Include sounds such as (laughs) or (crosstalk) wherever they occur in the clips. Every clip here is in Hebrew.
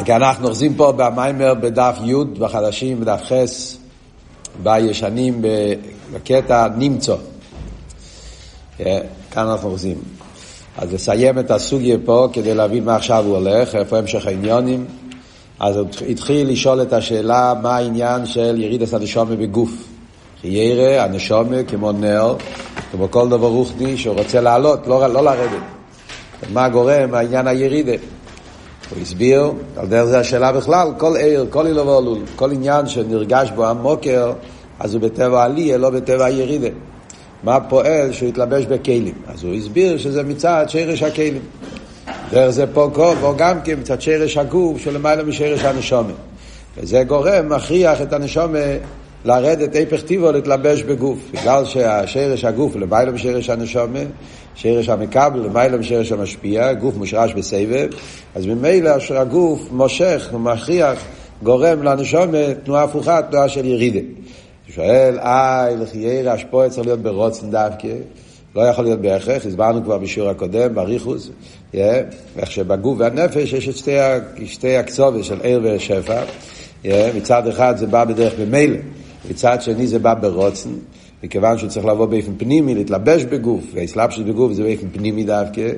אוקיי, אנחנו אוחזים פה במיימר בדף י' בחדשים, בדף ח', בישנים, בקטע נמצא. כן, כאן אנחנו אוחזים. אז לסיים את הסוגיה פה כדי להבין מה עכשיו הוא הולך, איפה המשך העניונים. אז הוא התחיל לשאול את השאלה מה העניין של ירידת הנשומה בגוף. ירא, הנשומה, כמו נר, כמו כל דבר רוחני שהוא רוצה לעלות, לא, לא לרדת. מה גורם העניין הירידה? הוא הסביר, על דרך זה השאלה בכלל, כל עיר, כל אילו ואולול, כל עניין שנרגש בו המוקר, אז הוא בטבע עלייה, לא בטבע הירידה. מה פועל שהוא יתלבש בכלים? אז הוא הסביר שזה מצד שרש הכלים. דרך זה פה קוב, או גם כן מצד שרש הגוף שלמעלה משרש הנשומת. וזה גורם, מכריח את הנשומת לרדת היפך טיבו להתלבש בגוף. בגלל שהשרש הגוף למעלה משרש הנשומת, שרש המקבל למעלה משרש המשפיע, גוף מושרש בסבב, אז ממילא הגוף מושך ומכריח, גורם לנשומת תנועה הפוכה, תנועה של ירידה. שואל, איי, לחיירה, השפועה צריך להיות ברוצן דווקא. לא יכול להיות בהכרח, הסברנו כבר בשיעור הקודם, בריחוס, yeah, איך שבגוף והנפש יש את שתי, שתי הקצובת של עיר ושפע. Yeah, מצד אחד זה בא בדרך במילא, מצד שני זה בא ברוצן, מכיוון שהוא צריך לבוא באופן פנימי, להתלבש בגוף, והאסלאפשוס בגוף זה באופן פנימי דווקא,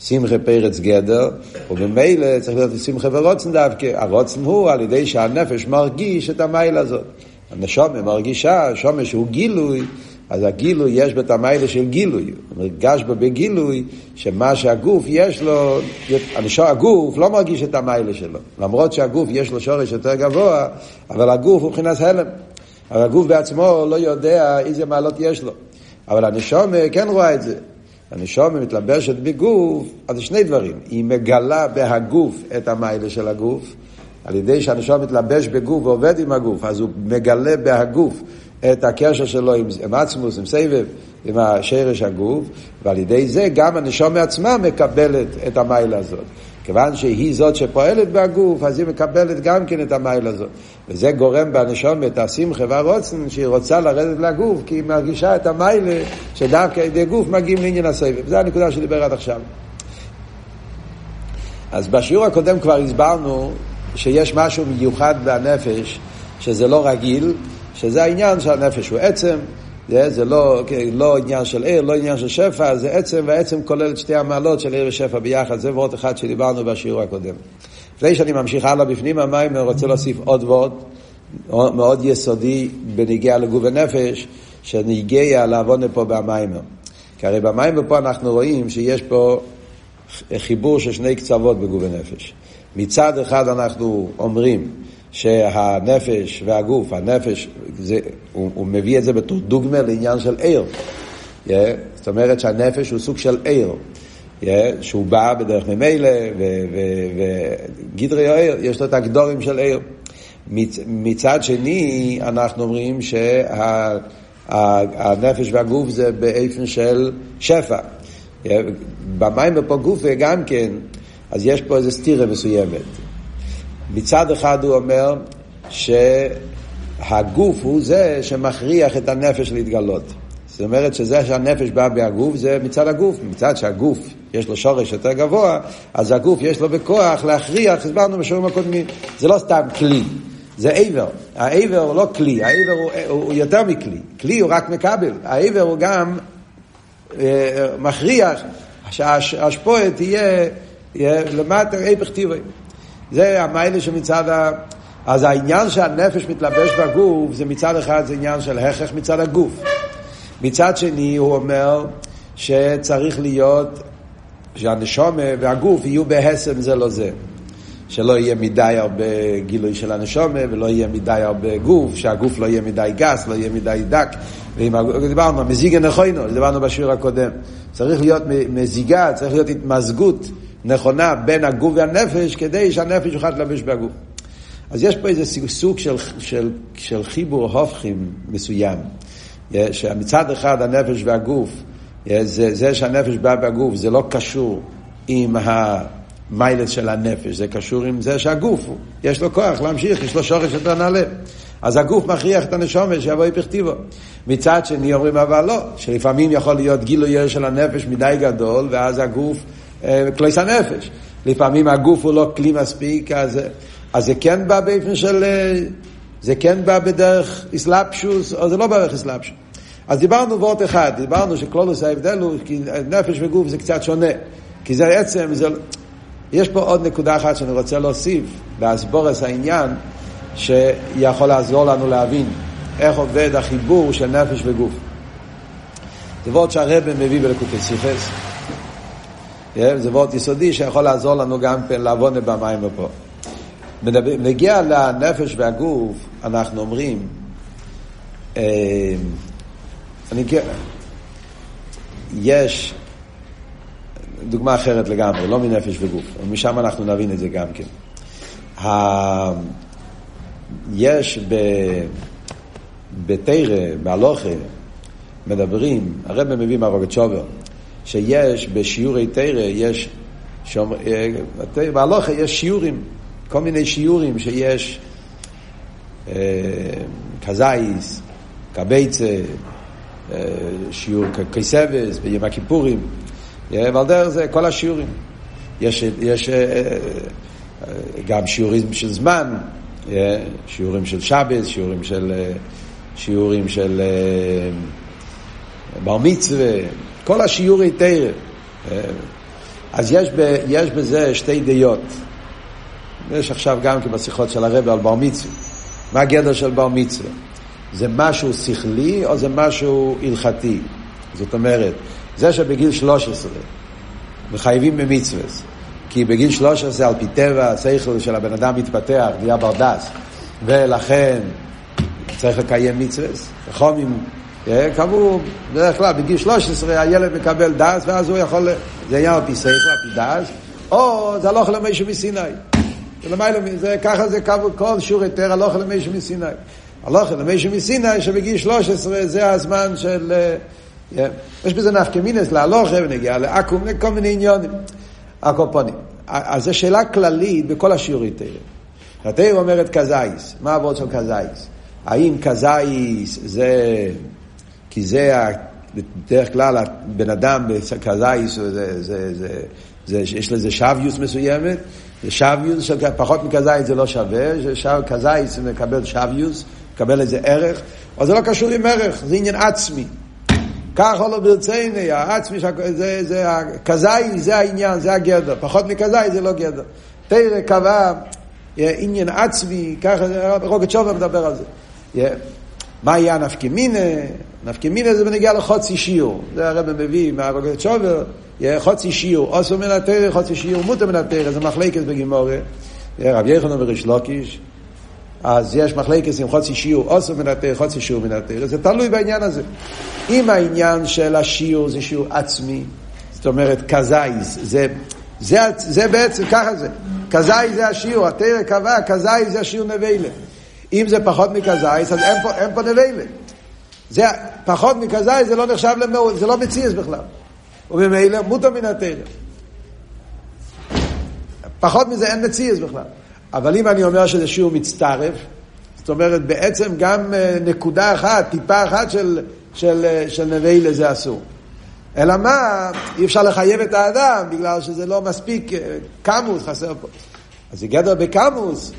שמחה פרץ גדר, ובמילא צריך להיות שמחה ורוצן דווקא. הרוצן הוא על ידי שהנפש מרגיש את המיילה הזאת. הנשומה מרגישה, שומע שהוא גילוי, אז הגילוי יש בה את המיילה של גילוי. מרגש בו בגילוי שמה שהגוף יש לו, הנשור, הגוף לא מרגיש את המיילה שלו. למרות שהגוף יש לו שורש יותר גבוה, אבל הגוף הוא מבחינת הלם. אבל הגוף בעצמו לא יודע איזה מעלות יש לו. אבל הנשומה כן רואה את זה. הנשומה מתלבשת בגוף, אז שני דברים. היא מגלה בהגוף את המיילה של הגוף. על ידי שהנשום מתלבש בגוף ועובד עם הגוף, אז הוא מגלה בהגוף את הקשר שלו עם, עם עצמוס, עם סבב, עם השרש הגוף, ועל ידי זה גם הנשום מעצמה מקבלת את המיילה הזאת. כיוון שהיא זאת שפועלת בגוף, אז היא מקבלת גם כן את המיילה הזאת. וזה גורם בנשום את השמחה והרוצן, שהיא רוצה לרדת לגוף, כי היא מרגישה את המיילה שדווקא ידי גוף מגיעים לעניין הסבב. זו הנקודה שדיבר עד עכשיו. אז בשיעור הקודם כבר הסברנו שיש משהו מיוחד בנפש, שזה לא רגיל, שזה העניין שהנפש הוא עצם, זה, לא, לא עניין של עיר, לא עניין של שפע, זה עצם, והעצם כולל את שתי המעלות של עיר ושפע ביחד, זה ועוד אחד שדיברנו בשיעור הקודם. לפני שאני ממשיך הלאה בפנים המים, אני רוצה להוסיף עוד ועוד, מאוד יסודי בניגיע לגוף ונפש, שנגיע לעבוד פה במיימר. כי הרי במיימר פה אנחנו רואים שיש פה חיבור של שני קצוות בגוף ונפש. מצד אחד אנחנו אומרים שהנפש והגוף, הנפש, זה, הוא, הוא מביא את זה בתור דוגמה לעניין של עיר. Yeah, זאת אומרת שהנפש הוא סוג של עיר, yeah, שהוא בא בדרך ממילא, וגדרי העיר, יש לו את הגדורים של עיר. מצ, מצד שני, אנחנו אומרים שהנפש שה, והגוף זה באופן של שפע. Yeah, במים ופה גוף גם כן, אז יש פה איזו סתירה מסוימת. מצד אחד הוא אומר שהגוף הוא זה שמכריח את הנפש להתגלות. זאת אומרת שזה שהנפש בא מהגוף זה מצד הגוף. מצד שהגוף יש לו שורש יותר גבוה, אז הגוף יש לו בכוח להכריח, הסברנו בשיעורים הקודמים. זה לא סתם כלי, זה עבר. העבר הוא לא כלי, העבר הוא, הוא, יותר מכלי. כלי הוא רק מקבל, העבר הוא גם אה, מכריח שהשפועה תהיה למטה איפך טיבי. זה המיילה שמצד ה... אז העניין שהנפש מתלבש בגוף, זה מצד אחד זה עניין של הכרח מצד הגוף. מצד שני הוא אומר שצריך להיות, שהנשומה והגוף יהיו בהסם זה לא זה. שלא יהיה מדי הרבה גילוי של הנשומה ולא יהיה מדי הרבה גוף, שהגוף לא יהיה מדי גס, לא יהיה מדי דק. דיברנו, מזיגה נכוינו, דיברנו בשיעור הקודם. צריך להיות מזיגה, צריך להיות התמזגות נכונה בין הגוף והנפש, כדי שהנפש יוכל להתלבש בגוף. אז יש פה איזה סוג של, של, של חיבור הופכים מסוים. שמצד אחד הנפש והגוף, זה, זה שהנפש בא בגוף, זה לא קשור עם המיילס של הנפש, זה קשור עם זה שהגוף, יש לו כוח להמשיך, יש לו שורש יותר נעלה. אז הגוף מכריח את הנשומת שיבוא יפכתיבו. מצד שני אומרים אבל לא, שלפעמים יכול להיות גילוי של הנפש מדי גדול, ואז הגוף קלויס הנפש. לפעמים הגוף הוא לא כלי מספיק, אז, אז זה כן בא באופן של... זה כן בא בדרך אסלאפשוס, או זה לא בדרך אסלאפשוס. אז דיברנו ועוד אחד, דיברנו שקלולוס ההבדל הוא, כי נפש וגוף זה קצת שונה. כי זה עצם, זה... יש פה עוד נקודה אחת שאני רוצה להוסיף, באסבורס העניין, שיכול לעזור לנו להבין איך עובד החיבור של נפש וגוף. זה וורד שהרבא מביא בלקוטי סיכס. זה וורד יסודי שיכול לעזור לנו גם כן לעבוד במים ופה. נגיע לנפש והגוף, אנחנו אומרים, אה, אני, יש דוגמה אחרת לגמרי, לא מנפש וגוף, משם אנחנו נבין את זה גם כן. יש בתרא, בהלוכה, מדברים, הרב מביא מהרוגת שובר, שיש בשיעורי תרא, יש, אה, בהלוכה יש שיעורים, כל מיני שיעורים שיש אה, כזייס, קבייצה, אה, שיעור קיסבס, ביום הכיפורים, ועל דרך זה כל השיעורים. יש, יש גם שיעורים של זמן, שיעורים של שבס, שיעורים של, שיעורים של בר מצווה, כל השיעורי תרא. אז יש, ב, יש בזה שתי דעות. יש עכשיו גם כן בשיחות של הרב על בר מצווה. מה הגדר של בר מצווה? זה משהו שכלי או זה משהו הלכתי? זאת אומרת, זה שבגיל 13 מחייבים במצווה, כי בגיל 13 על פי טבע השכל של הבן אדם מתפתח, נהיה ברדס, ולכן צריך לקיים מצווה. חומים קבעו, בדרך כלל בגיל 13 הילד מקבל דס ואז הוא יכול, זה היה על פי שכל, על פי דס, או זה הלוך למישהו מסיני. זה, ככה זה קבעו כל שיעור יותר הלוך למישהו מסיני. הלוך למישהו מסיני שבגיל 13 זה הזמן של... Yeah. יש בזה נפקא מינס להלוך ונגיע לעכו"ם, כל מיני עניונים. הקופונים. אז זו שאלה כללית בכל השיעורים האלה. התאיר אומרת קזאיס, מה העבוד של קזאיס? האם קזאיס זה כי זה, בדרך כלל, הבן אדם בקזאיס, זה, זה, זה, זה, זה, יש לזה שוויוס מסוימת, שוויוס, של, פחות מקזאיס זה לא שווה, קזאיס מקבל שוויוס, מקבל איזה ערך, אבל זה לא קשור עם ערך, זה עניין עצמי. ככה לא ברציני, העצמי, זה, זה, הקזאי זה העניין, זה הגדר, פחות מקזאי זה לא גדר. תראה קבע עניין עצמי, ככה, רוגת שובר מדבר על זה. מה יהיה הנפקא מינה? נפקא מינה זה בנגיע לחוצי שיעור. זה הרב מביא מהרוגת שובר, חוצי שיעור, אוסו מן התרא, חוצי שיעור, מותר מן התרא, זה מחלקת בגימורה. רב יחנון וריש לוקיש. אז יש מחלקת עם חוצי שיעור, אוסו מן התרא, חוצי שיעור מן התרא. זה תלוי בעניין הזה. אם העניין של השיעור זה שיעור עצמי, זאת אומרת קזאיז, זה, זה, זה בעצם, ככה זה. קזאיז זה השיעור, התרא קבע, קזאיז זה השיעור נבלה. אם זה פחות מקזאיס, אז אין פה, אין פה נבלה. זה פחות מקזאיס, זה לא נחשב למאוד, זה לא מציאס בכלל. וממילא מותר מן התרא. פחות מזה אין מציאס בכלל. אבל אם אני אומר שזה שיעור מצטרף, זאת אומרת בעצם גם אה, נקודה אחת, טיפה אחת של, של, אה, של נבלה זה אסור. אלא מה, אי אפשר לחייב את האדם בגלל שזה לא מספיק, אה, קמוס חסר פה. אז זה גדר בקמוס,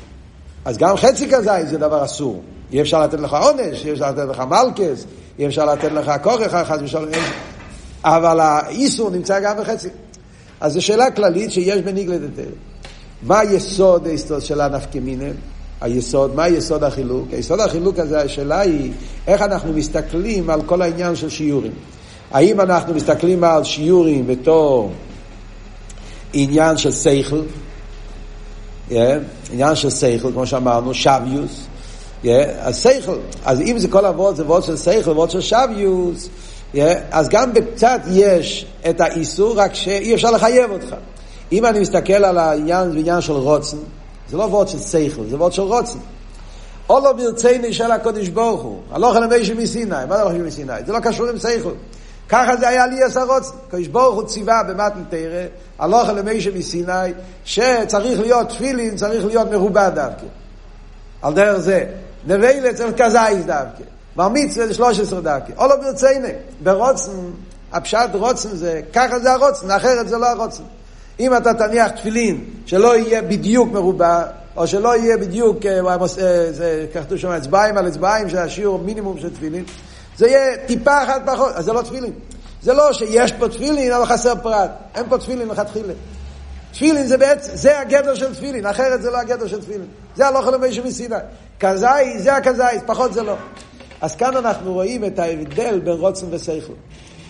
אז גם חצי כזית זה דבר אסור. אי אפשר לתת לך עונש, אי אפשר לתת לך מלכס, אי אפשר לתת לך כורך, חס ושלום. אבל האיסור נמצא גם בחצי. אז זו שאלה כללית שיש בניגלד יותר. מה היסוד ההיסטוריה של הנפקמינה? היסוד, מה היסוד החילוק? היסוד החילוק הזה, השאלה היא איך אנחנו מסתכלים על כל העניין של שיעורים. האם אנחנו מסתכלים על שיעורים בתור עניין של שכל, עניין של שכל, כמו שאמרנו, שוויוס. אז שכל, אז אם זה כל אבות זה אבות של שכל, אבות של שוויוס, אז גם בקצת יש את האיסור, רק שאי אפשר לחייב אותך. אם אני מסתכל על העניין, בעניין של רוצן, זה לא אבות של שכל, זה אבות של רוצן. או לא ברציני של הקודש ברוך הוא, הלוך אל המי מסיני, מה זה הלוך מסיני? זה לא קשור עם שכל. ככה זה היה לי עשר רוצן. קדוש ברוך הוא ציווה במתן תרא, הלוך אל המי מסיני, שצריך להיות תפילין, צריך להיות מרובע דווקא. על דרך זה. נבלה צריך כזייס דווקא. בר מצווה זה 13 דווקא. או לא. ברוצן, הפשט רוצן זה, ככה זה הרוצן, אחרת זה לא הרוצן. אם אתה תניח תפילין שלא יהיה בדיוק מרובע, או שלא יהיה בדיוק, כתוב שם אצבעים על אצבעים, שהשיעור מינימום של תפילין, זה יהיה טיפה אחת פחות, אז זה לא תפילין. זה לא שיש פה תפילין, אבל חסר פרט. אין פה תפילין מלכתחילה. תפילין זה בעצם, זה הגדר של תפילין, אחרת זה לא הגדר של תפילין. זה הלוך למשה מסיני. כזאי, זה הכזאי, פחות זה לא. אז כאן אנחנו רואים את ההבדל בין רוצן ושכל.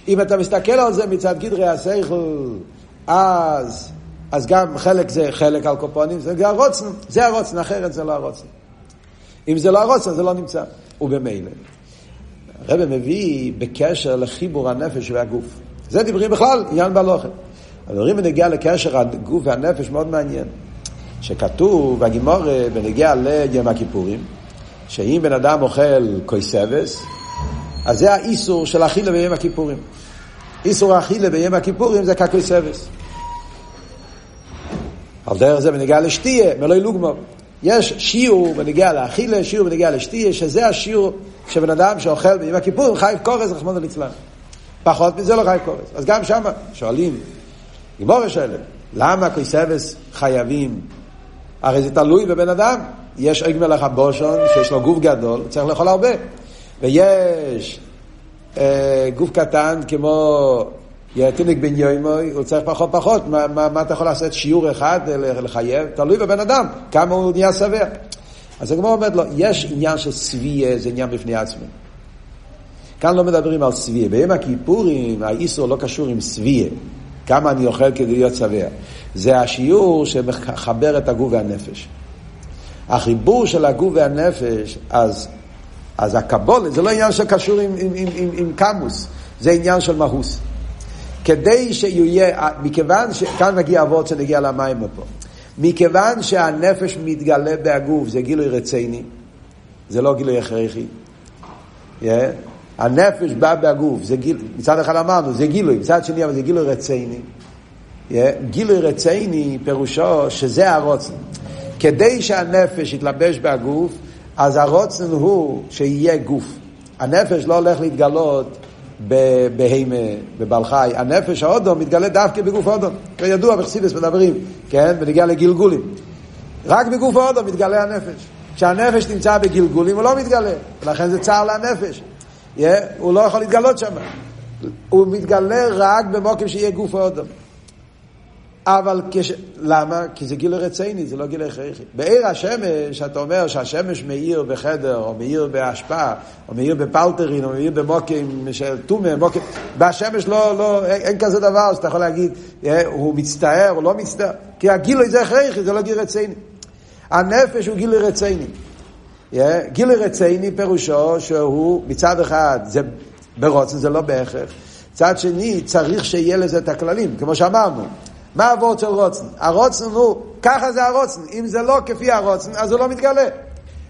אם אתה מסתכל על זה מצד גדרי השכל, אז, אז גם חלק זה חלק על קופונים, זה הרוצן, זה הרוצן, אחרת זה לא הרוצן. אם זה לא הרוצן, זה לא נמצא. ובמילא. הרב מביא בקשר לחיבור הנפש והגוף. זה דברי בכלל, עניין בהלוכת. הדברים בנגיע לקשר הגוף והנפש מאוד מעניין. שכתוב בגימור בנגיע ליום הכיפורים, שאם בן אדם אוכל קויסבס, אז זה האיסור של אכילה ביום הכיפורים. איסור אכילה ביום הכיפורים זה כקויסבס. על דרך זה בנגיע לשתייה, מלוי לוגמו. יש שיעור בנגיע לאכילה, שיעור בנגיע לשתייה, שזה השיעור שבן אדם שאוכל ביום הכיפורים חייב קורס, רחמנא ליצלן. פחות מזה לא חייב קורס. אז גם שם שואלים, גימורה שואלת, למה קויסבס חייבים? הרי זה תלוי בבן אדם. יש עג מלך שיש לו גוף גדול, צריך לאכול הרבה. ויש אה, גוף קטן כמו תינק בן יוימוי, הוא צריך פחות פחות. מה, מה, מה אתה יכול לעשות שיעור אחד לחייב? תלוי בבן אדם, כמה הוא נהיה שבע. אז הגמור אומרת לו, יש עניין של צביעה, זה עניין בפני עצמו. כאן לא מדברים על צביעה. ביום הכיפורים האיסור לא קשור עם צביעה. כמה אני אוכל כדי להיות שבע. זה השיעור שמחבר את הגוף והנפש. החיבור של הגוף והנפש, אז, אז הקבולת, זה לא עניין שקשור עם, עם, עם, עם, עם קמוס, זה עניין של מהוס. כדי שיהיה, מכיוון ש... כאן מגיע אבות שנגיע למים פה. מכיוון שהנפש מתגלה בהגוף, זה גילוי רציני, זה לא גילוי הכרחי. Yeah. הנפש בא בהגוף, זה גיל, מצד אחד אמרנו, זה גילוי, מצד שני אבל זה גילוי רציני. גילוי רציני פירושו שזה הרוצן. כדי שהנפש יתלבש בהגוף, אז הרוצן הוא שיהיה גוף. הנפש לא הולך להתגלות בהימה, בבעל חי. הנפש האודום מתגלה דווקא בגוף האודום. כידוע, בחסידס מדברים, כן? ונגיע לגלגולים. רק בגוף האודום מתגלה הנפש. כשהנפש נמצא בגלגולים הוא לא מתגלה, ולכן זה צער לנפש. Yeah, הוא לא יכול להתגלות שם. הוא מתגלה רק במוקם שיהיה גוף האודום. אבל כש... למה? כי זה גיל רציני, זה לא גיל הכרחי. בעיר השמש, אתה אומר שהשמש מאיר בחדר, או מאיר בהשפעה, או מאיר בפלטרין, או מאיר במוקים של טומא, מוקים... בשמש לא, לא, אין, אין כזה דבר, שאתה יכול להגיד, אה, הוא מצטער או לא מצטער, כי הגיל זה הכרחי, זה לא גיל רציני. הנפש הוא גיל רציני. Yeah, גיל רציני פירושו שהוא מצד אחד, זה ברוצן, זה לא בהכרח. מצד שני, צריך שיהיה לזה את הכללים, כמו שאמרנו. מה הוורד של רוצן? הרוצן הוא, ככה זה הרוצן. אם זה לא כפי הרוצן, אז הוא לא מתגלה.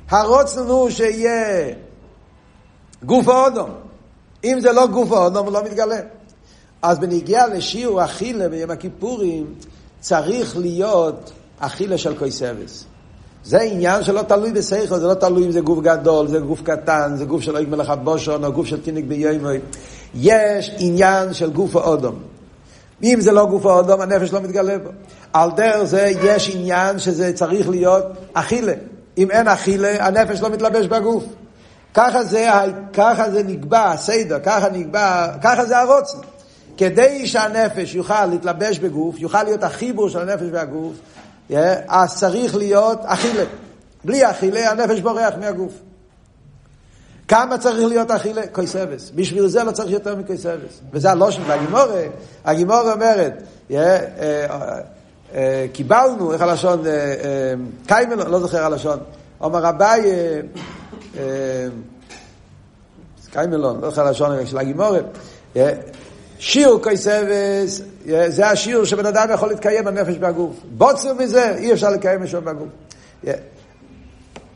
הרוצן הוא שיהיה גוף האודום. אם זה לא גוף האודום, הוא לא מתגלה. אז בנגיעה לשיעור אכילה ביום הכיפורים, צריך להיות אכילה של קויסבס. זה עניין שלא תלוי בשכל, זה לא תלוי אם זה גוף גדול, זה גוף קטן, זה גוף של אויג מלאכת בושון, או גוף של תינק ביומוי. יש עניין של גוף האודום. אם זה לא גוף האדום, הנפש לא מתגלה בו. על דרך זה יש עניין שזה צריך להיות אכילה. אם אין אכילה, הנפש לא מתלבש בגוף. ככה זה, ככה זה נקבע, הסדר, ככה נקבע, ככה זה הרוצן. כדי שהנפש יוכל להתלבש בגוף, יוכל להיות החיבור של הנפש והגוף, אז צריך להיות אכילה. בלי אכילה, הנפש בורח מהגוף. כמה צריך להיות אכילה? קויסבס. בשביל זה לא צריך יותר מקויסבס. וזה הלושן. והגימורה, הגימורה אומרת, אה, אה, קיבלנו, איך הלשון, אה, קיימלון, לא זוכר הלשון, אומר רביי, קיימלון, לא זוכר הלשון של הגימורה, שיעור קויסבס, זה השיעור שבן אדם יכול להתקיים בנפש בגוף. בוצר מזה, אי אפשר לקיים משהו בגוף.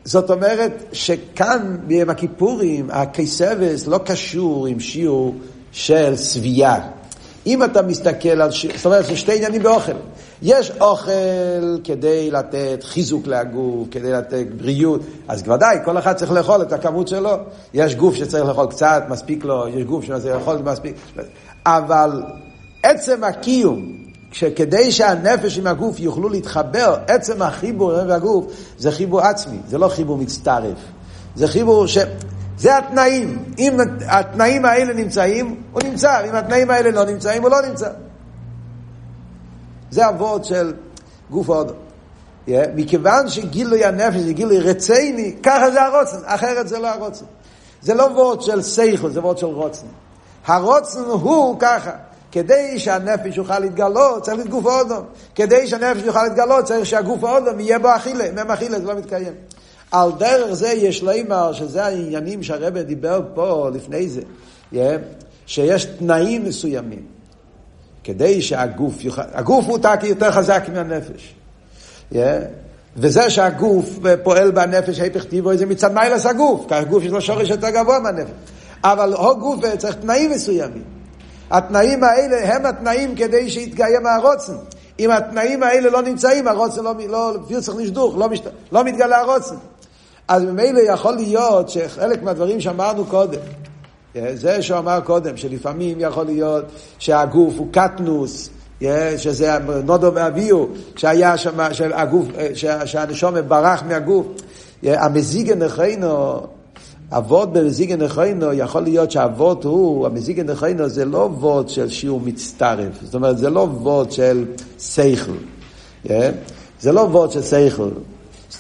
זאת אומרת שכאן ביום הכיפורים הכיסבס לא קשור עם שיעור של שביעה. אם אתה מסתכל על שיעור, זאת אומרת, זה שתי עניינים באוכל. יש אוכל כדי לתת חיזוק לגוף, כדי לתת בריאות, אז ודאי, כל אחד צריך לאכול את הכמות שלו. יש גוף שצריך לאכול קצת, מספיק לו, יש גוף שצריך לאכול מספיק. אבל עצם הקיום שכדי שהנפש עם הגוף יוכלו להתחבר, עצם החיבור והגוף זה חיבור עצמי, זה לא חיבור מצטרף. זה חיבור ש... זה התנאים. אם התנאים האלה נמצאים, הוא נמצא, אם התנאים האלה לא נמצאים, הוא לא נמצא. זה הוורד של גוף האודו. Yeah, מכיוון שגילוי הנפש זה גילוי רציני, ככה זה הרוצן, אחרת זה לא הרוצן. זה לא וורד של סייכל, זה וורד של רוצן. הרוצן הוא ככה. כדי שהנפש יוכל להתגלות, צריך להיות גוף האודום. כדי שהנפש יוכל להתגלות, צריך שהגוף האודום יהיה בו אכילה. מם אכילה זה לא מתקיים. על דרך זה יש לימר, שזה העניינים שהרבא דיבר פה לפני זה, yeah, שיש תנאים מסוימים. כדי שהגוף יוכל, הגוף הוא תקי יותר חזק מהנפש. Yeah. וזה שהגוף פועל בנפש, ההפך טיבו, זה מצד מיילס הגוף, כי הגוף יש לו שורש יותר גבוה מהנפש. אבל הו גוף צריך תנאים מסוימים. התנאים האלה הם התנאים כדי שיתקיים הרוצן. אם התנאים האלה לא נמצאים, הרוצן לא, לא, נשדוך, לא, משת, לא מתגלה הרוצן. אז ממילא יכול להיות שחלק מהדברים שאמרנו קודם, זה שהוא אמר קודם, שלפעמים יכול להיות שהגוף הוא קטנוס, שזה נודו ואביו, שהיה שם, שהגוף, שהנשום ברח מהגוף. המזיגן נכנו, אבות במזיגן נכנו, יכול להיות שהאבות הוא, המזיגן נכנו זה לא אבות של שיעור מצטרף, זאת אומרת זה לא אבות של סייכל, זה לא אבות של סייכל.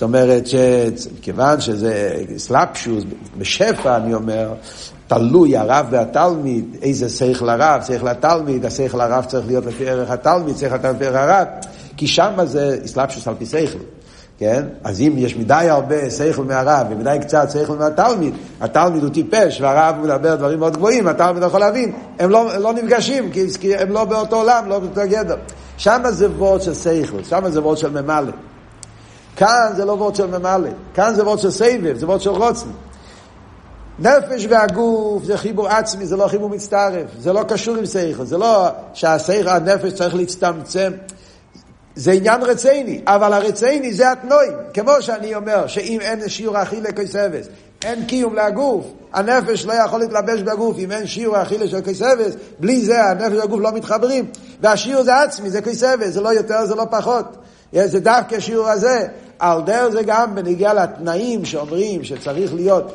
זאת אומרת שכיוון שזה סלאפשוס, בשפע אני אומר, תלוי הרב והתלמיד, איזה שכל הרב, שכל התלמיד, השכל הרב צריך להיות לפי ערך התלמיד, שכל התלמיד לפי ערך הרב, כי שם זה סלאפשוס על פי שכל. כן? אז אם יש מדי הרבה שכל מהרב ומדי קצת שכל מהתלמיד, התלמיד הוא טיפש והרב מדבר דברים מאוד גבוהים, התלמיד יכול להבין, הם לא, לא נפגשים כי הם לא באותו עולם, לא באותו גדר. שם זה וורד של שכל, שם זה וורד של ממלא. כאן זה לא וורד של ממלא, כאן זה וורד של סבב, זה וורד של רוצן. נפש והגוף זה חיבור עצמי, זה לא חיבור מצטרף, זה לא קשור עם שכל, זה לא שהשכל, הנפש צריך להצטמצם. זה עניין רציני, אבל הרציני זה התנועים. כמו שאני אומר, שאם אין שיעור אכילה כסבס, אין קיום לגוף, הנפש לא יכול להתלבש בגוף, אם אין שיעור אכילה של כסבס, בלי זה הנפש והגוף לא מתחברים. והשיעור זה עצמי, זה כסבס, זה לא יותר, זה לא פחות. זה דווקא השיעור הזה. על דרך זה גם בנגיע לתנאים שאומרים שצריך להיות,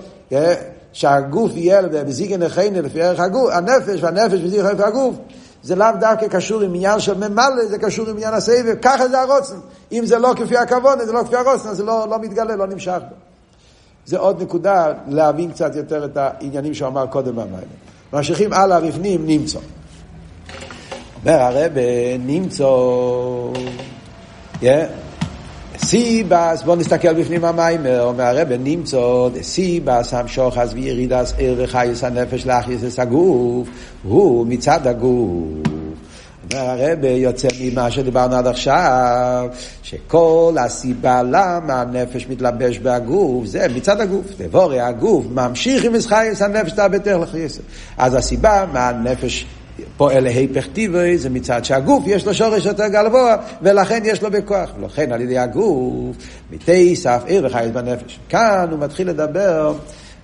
שהגוף יהיה בזיגן החיינה לפי ערך הגוף, הנפש והנפש בזיגן ערך הגוף. זה לאו דווקא קשור עם עניין של ממלא, זה קשור עם עניין הסבב, ככה זה הרוצן. אם זה לא כפי הכבוד, זה לא כפי הרוצן, זה לא, לא מתגלה, לא נמשך בו. זה עוד נקודה להבין קצת יותר את העניינים שהוא אמר קודם במים. ממשיכים הלאה, רפנים, נמצא. אומר הרב, נמצא. סיבס, בואו נסתכל בפנים המיימר, אומר הרב, נמצא, סיבס המשוך אז וירידס ער וחייס הנפש להכניס הגוף, הוא מצד הגוף. אומר הרב יוצא ממה שדיברנו עד עכשיו, שכל הסיבה למה הנפש מתלבש בהגוף, זה מצד הגוף. דבורי הגוף ממשיך עם חייס הנפש תאבטר לחייס. אז הסיבה מה הנפש פועל להיפך טבעי, זה מצד שהגוף יש לו שורש יותר גלבוע, ולכן יש לו בכוח. ולכן על ידי הגוף, מתי סף עיר וחייס בנפש. כאן הוא מתחיל לדבר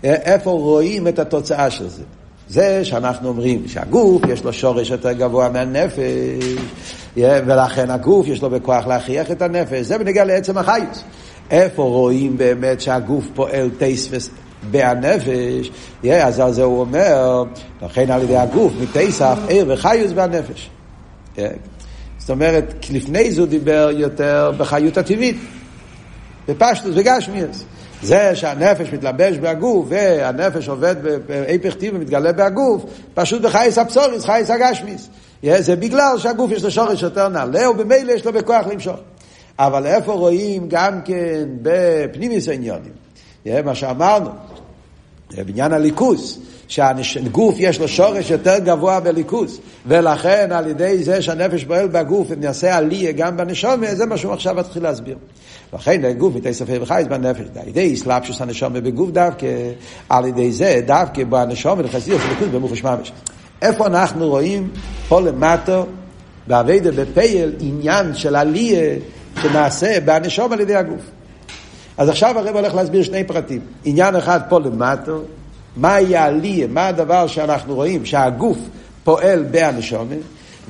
אה, איפה רואים את התוצאה של זה. זה שאנחנו אומרים שהגוף יש לו שורש יותר גבוה מהנפש, אה, ולכן הגוף יש לו בכוח להכריח את הנפש, זה בנגיע לעצם החייס. איפה רואים באמת שהגוף פועל טייס בהנפש, אז על זה הוא אומר, לכן על ידי הגוף, מתסף, ער וחיוס בהנפש. זאת אומרת, לפני זה הוא דיבר יותר בחיות הטבעית, בפשטוס וגשמיאס. זה שהנפש מתלבש בהגוף והנפש עובד בהיפך טיב ומתגלה בהגוף, פשוט בחייס הפסוריס, חייס הגשמיס. זה בגלל שהגוף יש לו שורש יותר נעלה, ובמילא יש לו בכוח למשוך. אבל איפה רואים גם כן בפנימיס העניונים? מה שאמרנו, בעניין הליכוס, שהגוף יש לו שורש יותר גבוה בליכוס, ולכן על ידי זה שהנפש פועל בגוף ונעשה עליה גם בנשומה, זה מה שהוא עכשיו מתחיל להסביר. לכן הגוף מתי ספר וחייס בנפש, על ידי סלאפשוס הנשומה בגוף דווקא, על ידי זה דווקא בנשומה לחסידות הליכוס במוחש ממש. איפה אנחנו רואים פה למטו, באביידה בפייל, עניין של עליה שנעשה בנשום על ידי הגוף. אז עכשיו הרב הולך להסביר שני פרטים. עניין אחד פה למטו, מהי העלייה, מה הדבר שאנחנו רואים, שהגוף פועל בהנשומת,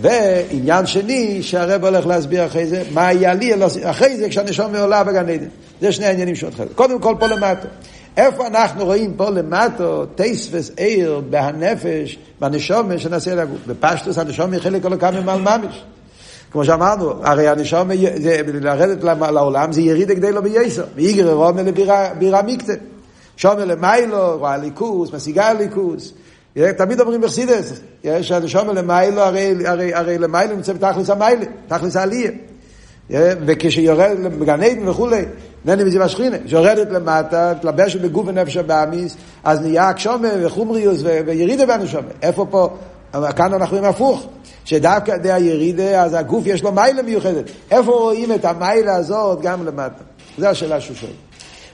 ועניין שני שהרב הולך להסביר אחרי זה, מה היה לי אחרי זה כשהנשום עולה בגן עדן. זה שני העניינים שעוד חלק. קודם כל פה למטה. איפה אנחנו רואים פה למטה טייספס עיר בהנפש, בנשומה שנעשה לגוף. בפשטוס הנשומה היא חלק אלוקה ממעל ממש. כמו שאמרנו, הרי הנשומה, לרדת לעולם זה יריד כדי לו בייסר. ויגר רומה לבירה מקטה. שומה למיילו, רואה ליכוס, משיגה ליכוס. תמיד אומרים בחסידס, שהנשומה למיילו, הרי, הרי, הרי למיילו נמצא בתכלס המיילה, תכלס העלייה. וכשיורד בגן עדן וכולי, נני מזיו השכינה, שיורדת למטה, תלבשת בגוף ונפש הבאמיס, אז נהיה הקשומה וחומריוס וירידה בנשומה. איפה פה? כאן אנחנו רואים הפוך, שדווקא על ידי הירידה, אז הגוף יש לו מיילה מיוחדת. איפה רואים את המיילה הזאת גם למטה? זו השאלה שהוא שואל.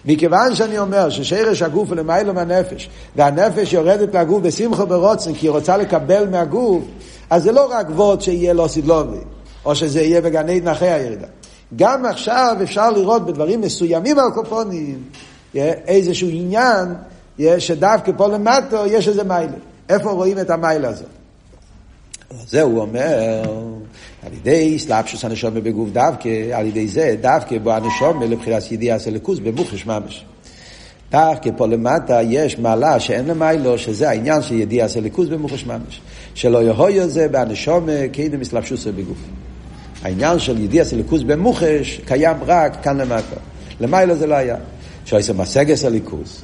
מכיוון שאני אומר ששרש הגוף הוא למיילו מהנפש, והנפש יורדת לגוף בשמחה ברוצן, כי היא רוצה לקבל מהגוף, אז זה לא רק וורד שיהיה לא סידלובי, או שזה יהיה עדן אחרי הירידה. גם עכשיו אפשר לראות בדברים מסוימים הקופונים איזשהו עניין שדווקא פה למטו יש איזה מיילה. איפה רואים את המיילה הזאת? זה הוא אומר, על ידי סלאפשוס הנשום בגוף דווקא, על ידי זה דווקא בו הנשום לבחירת ידיעה סלקוס במוחש ממש. דווקא פה למטה יש מעלה שאין למיילו, שזה העניין של ידיעה סלקוס במוחש ממש. שלא יהויו זה בהנשום כאילו מסלאפשוס בגוף. העניין של ידיעה סלקוס במוחש קיים רק כאן למטה. למיילו זה לא היה. שאיזה מסגס הליכוס.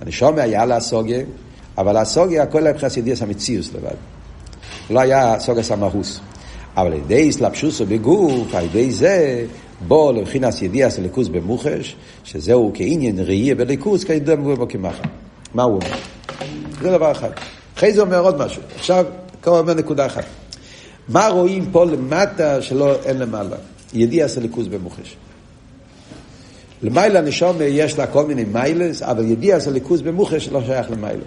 הנשום היה להסוגיה, אבל הסוגיה הכל היה מבחינת ידיעה המציאוס לבד. לא היה סוגס המהוס. אבל על ידי הסלבשוסו בגוף, על ידי זה, בו לבחינס ידיע סליקוס במוחש, שזהו כעניין ראייה בליכוס, מבוא בו כמחה. מה הוא אומר? זה דבר אחד. אחרי זה אומר עוד משהו. עכשיו, כבר אומר נקודה אחת. מה רואים פה למטה שלא אין למעלה? ידיע סליקוס במוחש. למיילה נשום יש לה כל מיני מיילס, אבל ידיע סליקוס במוחש לא שייך למיילו.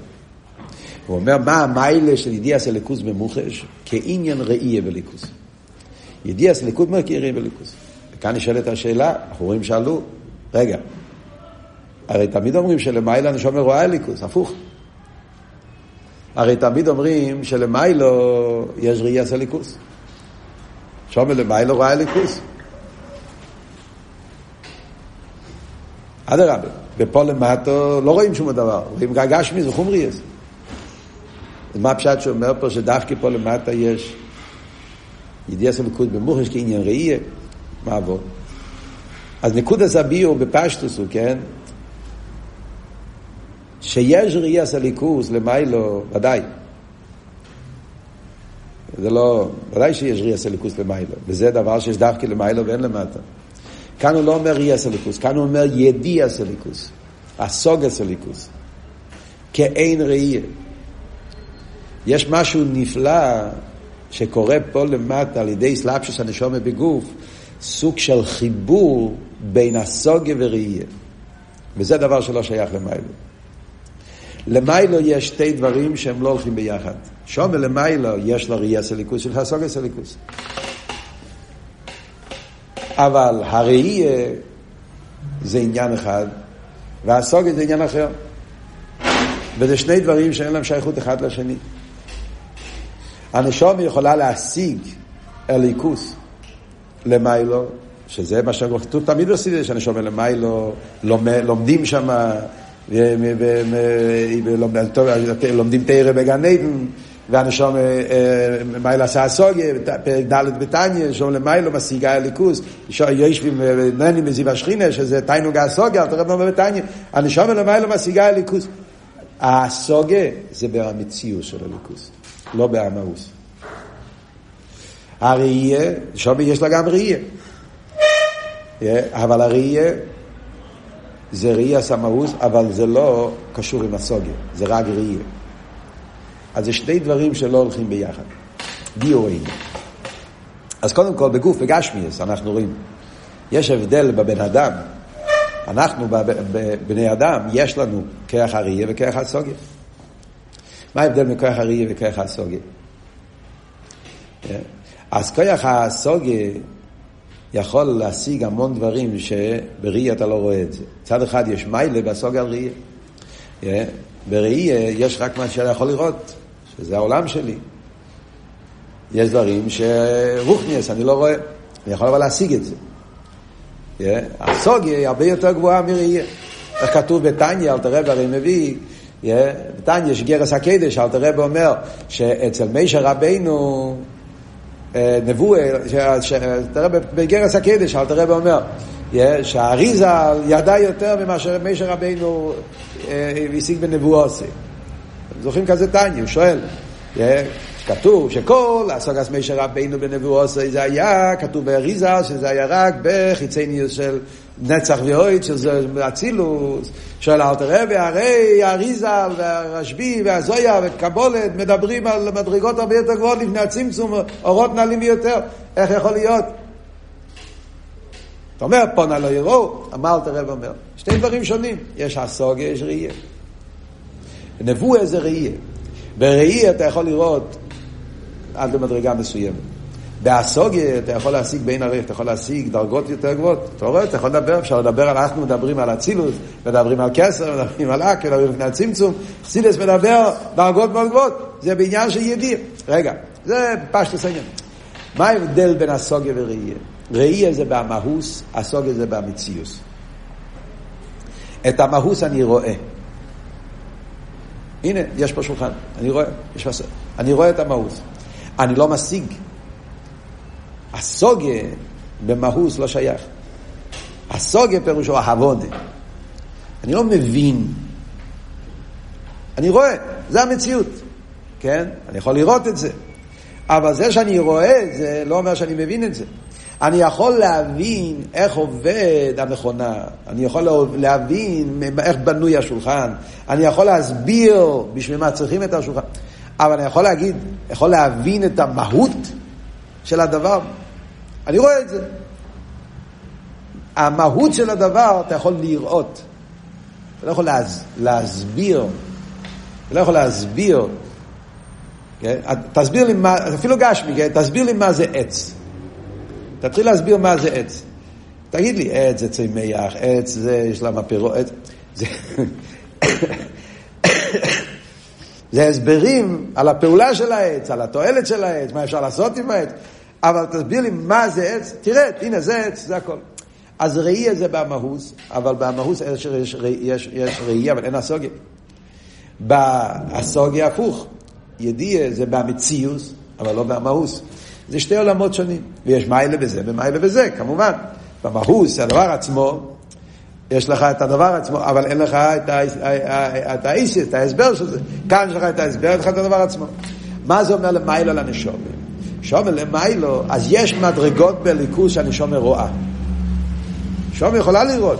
הוא אומר, מה המיילה של ידיע סליקוס במוחש? כעניין ראייה בליכוס. ידיע סליקוס אומר כעניין בליכוס. וכאן נשאלת השאלה, אנחנו רואים שאלו, רגע, הרי תמיד אומרים שלמיילה נשומר רואה ליכוס, הפוך. הרי תמיד אומרים שלמיילו יש ראייה סליקוס. שומר למיילו רואה ליכוס. אדרבה, בפה למטו לא רואים שום דבר, רואים גשמיס וחומריאס. אז מה הפשט שאומר פה שדווקא פה למטה יש ידיעה סמכות במוחש כעניין ראייה? מה עבור? אז נקודס הביאו בפשטוס הוא, כן? שיש ראייה סליקוס למיילו, ודאי. זה לא, ודאי שיש ראייה סליקוס למיילו, וזה דבר שיש דווקא למיילו ואין למטה. כאן הוא לא אומר ראייה סליקוס, כאן הוא אומר ידיעה סליקוס, הסוגה סליקוס, כאין ראייה. יש משהו נפלא שקורה פה למטה על ידי סלאפשוס הנשומה בגוף, סוג של חיבור בין הסוגיה וראייה. וזה דבר שלא שייך למיילו. למיילו יש שתי דברים שהם לא הולכים ביחד. שומה למיילו יש לו ראייה סליקוס של הסוגיה סליקוס. אבל הראייה זה עניין אחד, והסוגיה זה עניין אחר. וזה שני דברים שאין להם שייכות אחד לשני. הנשום יכולה להשיג אליקוס למיילו, שזה מה שכתוב תמיד בסידר, שהנשום למיילו, לומדים שם, לומדים תרא בגן עדן, והנשום מיילה עשה הסוגיה, פרק ד' בתניא, נשום למיילו משיגה אליקוס, יושבים נני מזיו השכינה, שזה תיינוג הסוגיה, אתה רואה בתניא, הנשום למיילו משיגה אליקוס. הסוגיה זה במציאות של אליקוס. לא באמאוס. הראייה, שובי יש לה גם ראייה. אבל הראייה זה ראייה סמאוס, אבל זה לא קשור עם הסוגיה, זה רק ראייה. אז זה שני דברים שלא הולכים ביחד. דיורים. אז קודם כל בגוף, בגשמיאס, אנחנו רואים, יש הבדל בבן אדם. אנחנו, בבני אדם, יש לנו כרך הראייה וכרך הסוגיה. מה ההבדל בין כוח הראייה וכוח הסוגיה? אז כוח הסוגיה יכול להשיג המון דברים שבראייה אתה לא רואה את זה. מצד אחד יש מיילה והסוגיה על ראייה. בראייה יש רק מה שאני יכול לראות, שזה העולם שלי. יש דברים שרוכניאס, אני לא רואה. אני יכול אבל להשיג את זה. הסוגיה היא הרבה יותר גבוהה מראייה. איך כתוב בתניא, אל תראה הרי מביא, בתניא יש גרס הקדש, אל תראה אומר שאצל מישר רבינו נבואה, תראה בגרס הקדש, אל תראה אומר שהאריזה ידע יותר ממה שמישר רבינו השיג בנבואה עושה. זוכרים כזה תניא, הוא שואל. כתוב שכל הסוגס מישר רבינו בנבואה זה היה, כתוב באריזה שזה היה רק בחיצי של נצח ואוהד, שזה אצילוס, שואל אלתר רבי, הרי האריזה והרשב"י והזויה וקבולת מדברים על מדרגות הרבה יותר גבוהות לפני הצמצום, אורות נעלים ביותר, איך יכול להיות? אתה אומר, פונה לא יראו, אמר אלתר רבי אומר, שתי דברים שונים, יש הסוגה, יש ראייה. נבואה זה ראייה. בראי אתה יכול לראות עד למדרגה מסוימת. באסוגיה אתה יכול להשיג בין הרי, אתה יכול להשיג דרגות יותר גבוהות. אתה רואה, אתה יכול לדבר, אפשר לדבר על, אנחנו מדברים על אצילוס, מדברים על כסר, מדברים על אק, מדברים לפני הצמצום. חסידס מדבר דרגות מאוד גבוהות, זה בעניין של ידיר. רגע, זה פשטוס העניין. מה ההבדל בין אסוגיה וראייה? ראייה זה במהוס, אסוגיה זה במציאוס. את המהוס אני רואה. הנה, יש פה שולחן, אני רואה, יש מסר. אני רואה את המהות. אני לא משיג. הסוגיה במהוס לא שייך. הסוגיה פירושו ההבונה. אני לא מבין. אני רואה, זה המציאות. כן? אני יכול לראות את זה. אבל זה שאני רואה את זה, לא אומר שאני מבין את זה. אני יכול להבין איך עובד המכונה, אני יכול להבין איך בנוי השולחן, אני יכול להסביר בשביל מה צריכים את השולחן, אבל אני יכול להגיד, יכול להבין את המהות של הדבר, אני רואה את זה. המהות של הדבר אתה יכול לראות, אתה לא יכול להס, להסביר, אתה לא יכול להסביר, כן? תסביר לי מה, אפילו גשמי, כן? תסביר לי מה זה עץ. תתחיל להסביר מה זה עץ. תגיד לי, עץ זה צמח, עץ זה, יש לה מפירות, עץ, זה... זה הסברים על הפעולה של העץ, על התועלת של העץ, מה אפשר לעשות עם העץ, אבל תסביר לי מה זה עץ, תראה, הנה זה עץ, זה הכל. אז ראייה זה במהוס, אבל במהוס יש, יש, יש, יש ראייה, אבל אין אסוגיה. באסוגיה הפוך, ידיעה זה במציאוס, אבל לא במהוס. זה שתי עולמות שונים, ויש מיילה בזה ומיילה בזה, כמובן. במהוס, הדבר עצמו, יש לך את הדבר עצמו, אבל אין לך את האיסי, את ההסבר של זה. כאן יש לך את ההסבר, אין לך את הדבר עצמו. מה זה אומר למיילו לנשומה? שומר למיילו, אז יש מדרגות בליכוז שהנשומה רואה. נשומה יכולה לראות,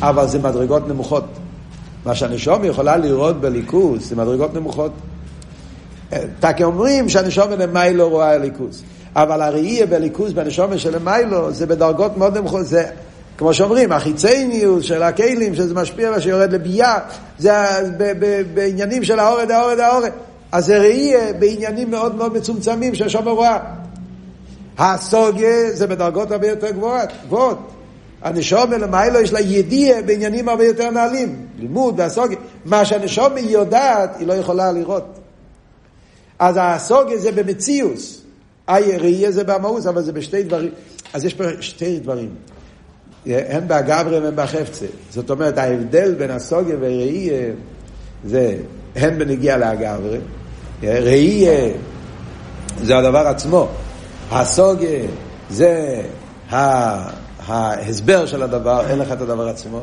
אבל זה מדרגות נמוכות. מה שהנשומה יכולה לראות בליכוז זה מדרגות נמוכות. תקי אומרים שהנשומה למיילו רואה הליכוז. אבל הראייה בליכוז בנשומה של למיילו זה בדרגות מאוד נמוכות. זה כמו שאומרים, החיצניוס של הכלים, שזה משפיע ושיורד לביאה, זה בעניינים של האורד, האורד, האורד. אז זה ראייה בעניינים מאוד מאוד מצומצמים שהשומר רואה. הסוגיה זה בדרגות הרבה יותר גבוהות. גבוהות. הנשומה למיילו יש לה ידיעה בעניינים הרבה יותר נעלים. לימוד והסוגיה. מה שהנשומה יודעת, היא לא יכולה לראות. אז הסוגיה זה במציאוס. הירייה זה במהות, אבל זה בשתי דברים. אז יש פה שתי דברים. הן באגברי והן בחפצה. זאת אומרת, ההבדל בין הסוגיה וראייה זה הן בנגיע לאגברי. ראייה זה הדבר עצמו. הסוגיה זה ההסבר של הדבר, אין לך את הדבר עצמו.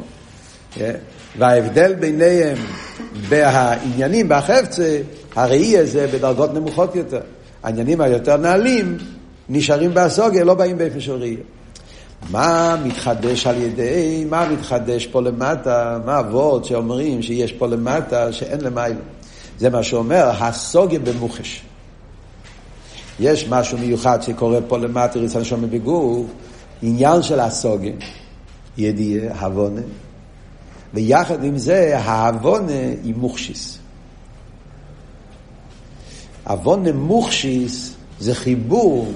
וההבדל ביניהם בעניינים, בחפצה, הראייה זה בדרגות נמוכות יותר. העניינים היותר נעלים נשארים באסוגיה, לא באים באופן של ראייה. מה מתחדש על ידי, מה מתחדש פה למטה, מה אבות שאומרים שיש פה למטה שאין למעלה. זה מה שאומר, הסוגיה במוחש. יש משהו מיוחד שקורה פה למטה, ריצה נשום בגוף, עניין של הסוגיה, ידיעה, הבונה, ויחד עם זה, העוונה היא מוכשיס. עוונה מוכשיס זה חיבור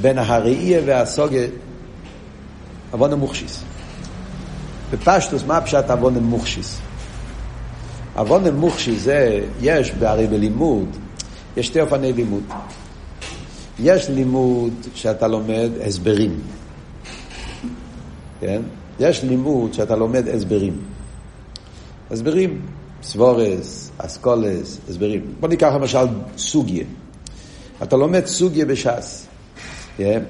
בין הראייה והסוגיה עוונה מוכשיס. בפשטוס, מה פשט עוונה מוכשיס? עוונה מוכשיס זה, יש הרי בלימוד, יש שתי אופני לימוד. יש לימוד שאתה לומד הסברים. כן? יש לימוד שאתה לומד הסברים. הסברים, סבורס, אסכולס, הסברים. בוא ניקח למשל סוגיה. אתה לומד סוגיה בש"ס.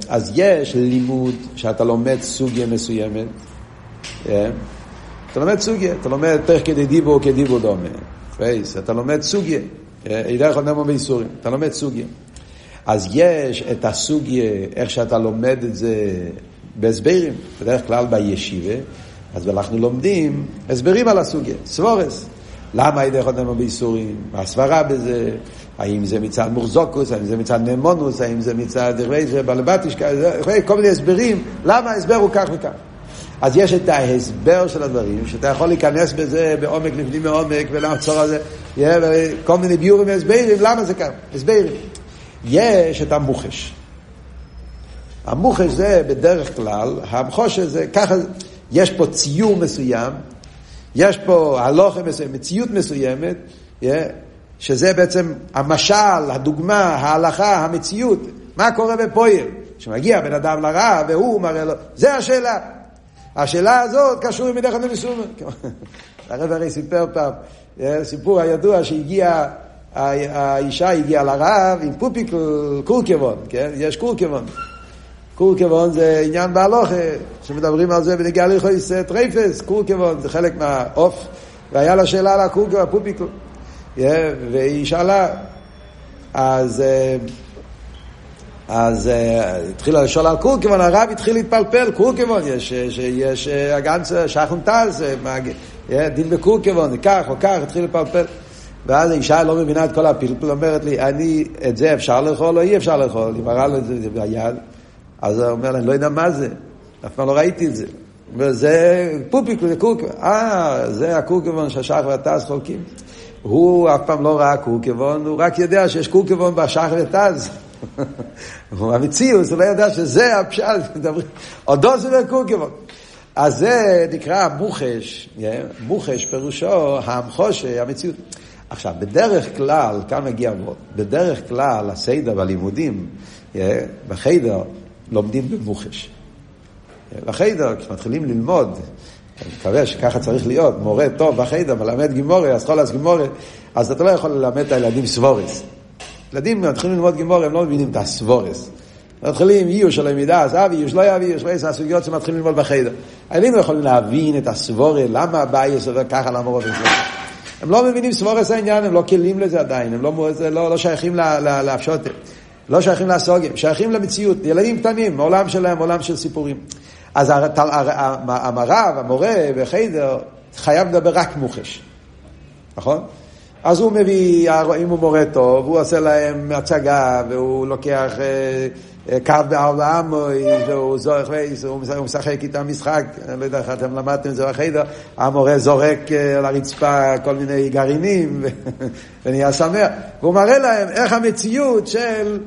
אז יש לימוד שאתה לומד סוגיה מסוימת. אתה לומד סוגיה, אתה לומד תך כדי דיבו כדיבו דומה. אתה לומד סוגיה. אידך נאמר בייסורים. אתה לומד סוגיה. אז יש את הסוגיה, איך שאתה לומד את זה בהסברים, בדרך כלל בישיבה, אז אנחנו לומדים הסברים על הסוגיה, סבורס. למה יכול לדבר בייסורים? מה הסברה בזה? האם זה מצד מורזוקוס, האם זה מצד נאמונוס, האם זה מצד בלבטישקה, כל מיני הסברים, למה ההסבר הוא כך וכך. אז יש את ההסבר של הדברים, שאתה יכול להיכנס בזה בעומק לפנים מעומק ולעצור על זה, כל מיני ביורים והסברים, למה זה כך? הסברים. יש את המוחש. המוחש זה בדרך כלל, המחוש זה ככה, יש פה ציור מסוים, יש פה הלוכה מסוים, מציאות מסוימת, שזה בעצם המשל, הדוגמה, ההלכה, המציאות, מה קורה בפועל. כשמגיע בן אדם לרע והוא מראה לו, זה השאלה. השאלה הזאת קשור עם מדרך הנמיסומה. (laughs) הרב הרי סיפר פעם, סיפור הידוע שהגיע האישה הגיעה לרב עם פופיק קורקבון, כן? יש קורקבון. קורקבון זה עניין בהלוכה, שמדברים על זה בנגיעה ליכויס טרייפס, קורקבון זה חלק מהעוף, והיה לה שאלה על הקורקבון, הפופיקל. והיא שאלה, אז... אז התחילה לשאול על קורקבון, הרב התחיל להתפלפל, קורקבון, יש, יש, יש הגנץ שחונטז, דין בקורקבון, כך או כך, התחיל להתפלפל. ואז האישה לא מבינה את כל הפלפל, אומרת לי, אני, את זה אפשר לאכול או אי אפשר לאכול? היא מראה לו את זה ביד, אז הוא אומר לה, אני לא יודע מה זה, אף פעם לא ראיתי את זה. וזה פופיק, זה קורקבון. אה, זה הקורקבון שהשח והטז חולקים. הוא אף פעם לא ראה קורקבון, הוא רק יודע שיש קורקבון בשח וטז. (laughs) הוא המציאוס, הוא לא יודע שזה הפשט, (laughs) עודו זה קורקבון. אז זה נקרא מוחש, מוחש פירושו המחושה, המציאות. עכשיו, בדרך כלל, כאן מגיע עבוד, בדרך כלל הסדר והלימודים בחדר לומדים במוחש. בחדר, כשמתחילים ללמוד, אני מקווה שככה צריך להיות, מורה טוב בחדר, מלמד גמרא, התחלת גמרא, אז אתה לא יכול ללמד את הילדים סברות. ילדים מתחילים ללמוד גמרא, הם לא מבינים את הסברות. מתחילים איוש של למידה, אז אבי איוש, לא אבי איוש, לא הסוגיות שמתחילים ללמוד בחיידר. הילדים לא יכולים להבין את הסבורי, למה הבעיה עובר ככה, למה רוב זה. הם לא מבינים סבורס העניין, הם לא כלים לזה עדיין, הם לא, לא, לא שייכים להפשוט, לא שייכים לסוגים, שייכים למציאות, ילדים קטנים, עולם שלהם, עולם של סיפורים. אז המרב, המורה בחיידר, חייב לדבר רק מוחש, נכון? אז הוא מביא, אם הוא מורה טוב, הוא עושה להם הצגה, והוא לוקח קו בארבע עמוי, והוא זורך וייס, הוא משחק איתם משחק, אני לא יודע איך אתם למדתם את זה בחדר, המורה זורק על הרצפה כל מיני גרעינים, (laughs) ונהיה שמח. והוא מראה להם איך המציאות של,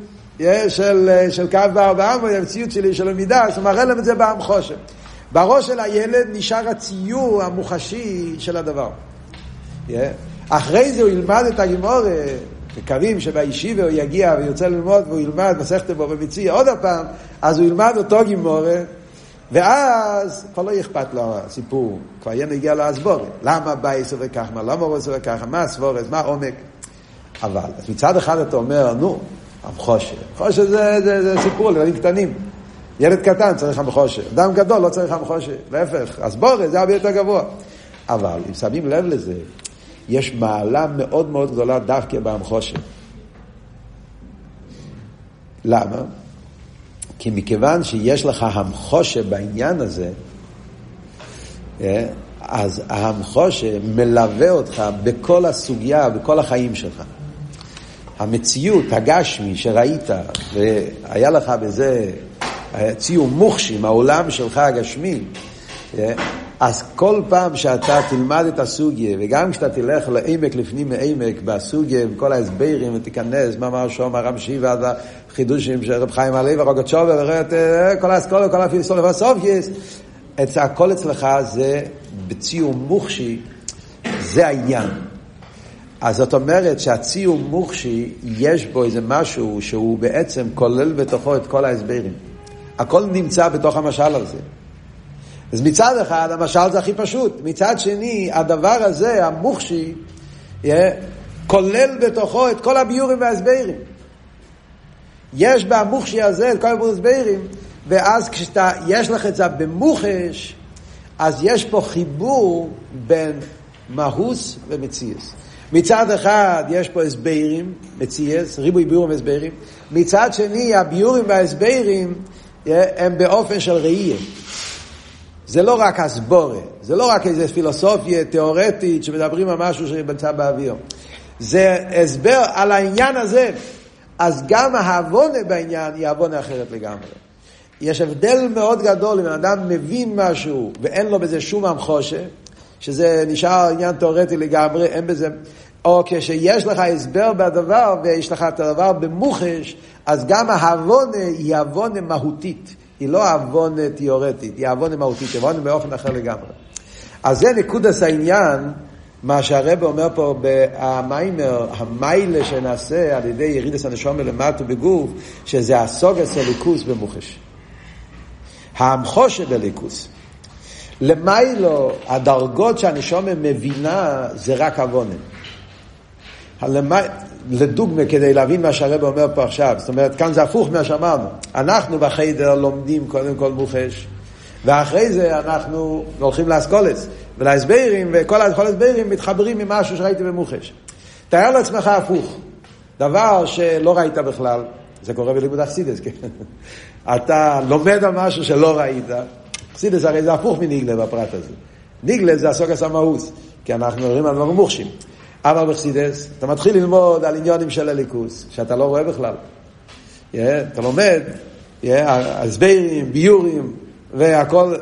של, של קו בארבע עמוי, המציאות שלי של למידה, אז הוא מראה להם את זה בעם חושן. בראש של הילד נשאר הציור המוחשי של הדבר. אחרי זה הוא ילמד את הגימורה, מקווים שבישיבה הוא יגיע ויוצא ללמוד והוא ילמד מסכת בו ומציע עוד פעם, אז הוא ילמד אותו גימורה, ואז כבר לא אכפת לו הסיפור, כבר יהיה נגיע להסבורת. למה בייס עובר ככה, למה עובר ככה, מה הסבורת, מה עומק. אבל מצד אחד אתה אומר, נו, המחושר. חושר זה, זה, זה סיפור לילדים קטנים. ילד קטן צריך המחושר, אדם גדול לא צריך המחושר, להפך, הסבורת זה הרבה יותר גבוה. אבל אם שמים לב לזה, יש מעלה מאוד מאוד גדולה דווקא בהמחושת. למה? כי מכיוון שיש לך המחושה בעניין הזה, אה, אז המחושה מלווה אותך בכל הסוגיה, בכל החיים שלך. המציאות, הגשמי שראית, והיה לך בזה ציור מוחשי העולם שלך הגשמי, אה, אז כל פעם שאתה תלמד את הסוגיה, וגם כשאתה תלך לעמק לפנים מעמק בסוגיה, עם כל ההסברים, ותיכנס, מה אמר שום הרב שיבה, החידושים של רב חיים הלוי ורוגצ'ובה, וראה את אה, כל האסכולה, כל הפילוסופיה, את הכל אצלך זה בציור מוחשי, זה העניין. אז זאת אומרת שהציור מוחשי, יש בו איזה משהו שהוא בעצם כולל בתוכו את כל ההסברים. הכל נמצא בתוך המשל הזה. אז מצד אחד, המשל זה הכי פשוט. מצד שני, הדבר הזה, המוחשי, כולל בתוכו את כל הביורים וההסברים. יש במוחשי הזה את כל ההסברים, ואז כשיש לך את זה במוחש, אז יש פה חיבור בין מהוס ומציאס. מצד אחד יש פה הסברים, מציאס, ריבוי ביורים והסברים, מצד שני הביורים וההסברים הם באופן של ראייה. זה לא רק הסבורה, זה לא רק איזו פילוסופיה תיאורטית שמדברים על משהו שנמצא באוויר. זה הסבר על העניין הזה. אז גם העוונה בעניין היא עוונה אחרת לגמרי. יש הבדל מאוד גדול אם אדם מבין משהו ואין לו בזה שום המחושה, שזה נשאר עניין תיאורטי לגמרי, אין בזה... או כשיש לך הסבר בדבר ויש לך את הדבר במוחש, אז גם העוונה היא עוונה מהותית. היא לא עוונה תיאורטית, היא עוונה מהותית, היא עוונה באופן אחר לגמרי. אז זה נקודס העניין, מה שהרב אומר פה במיימר, המיילה שנעשה על ידי ירידס הנשום למטה בגוף, שזה הסוגס הליכוס במוחש. המחושה בליכוס. למיילו, הדרגות שהנשום מבינה זה רק עוונה. לדוגמה, כדי להבין מה שהרב אומר פה עכשיו, זאת אומרת, כאן זה הפוך ממה שאמרנו. אנחנו בחיידר לומדים קודם כל מוחש, ואחרי זה אנחנו הולכים לאסכולס ולהסברים, וכל ההסברים מתחברים ממשהו שראיתי במוחש. תאר לעצמך הפוך, דבר שלא ראית בכלל, זה קורה בלימוד אכסידס, כן? (laughs) אתה לומד על משהו שלא ראית, אכסידס הרי זה הפוך מניגלה בפרט הזה. ניגלה זה הסוגס המאוס, כי אנחנו מדברים על דברים מוחשים. אבל בחסידס, אתה מתחיל ללמוד על עניונים של הליכוס, שאתה לא רואה בכלל. Yeah, אתה לומד, הסברים, ביורים, והכל,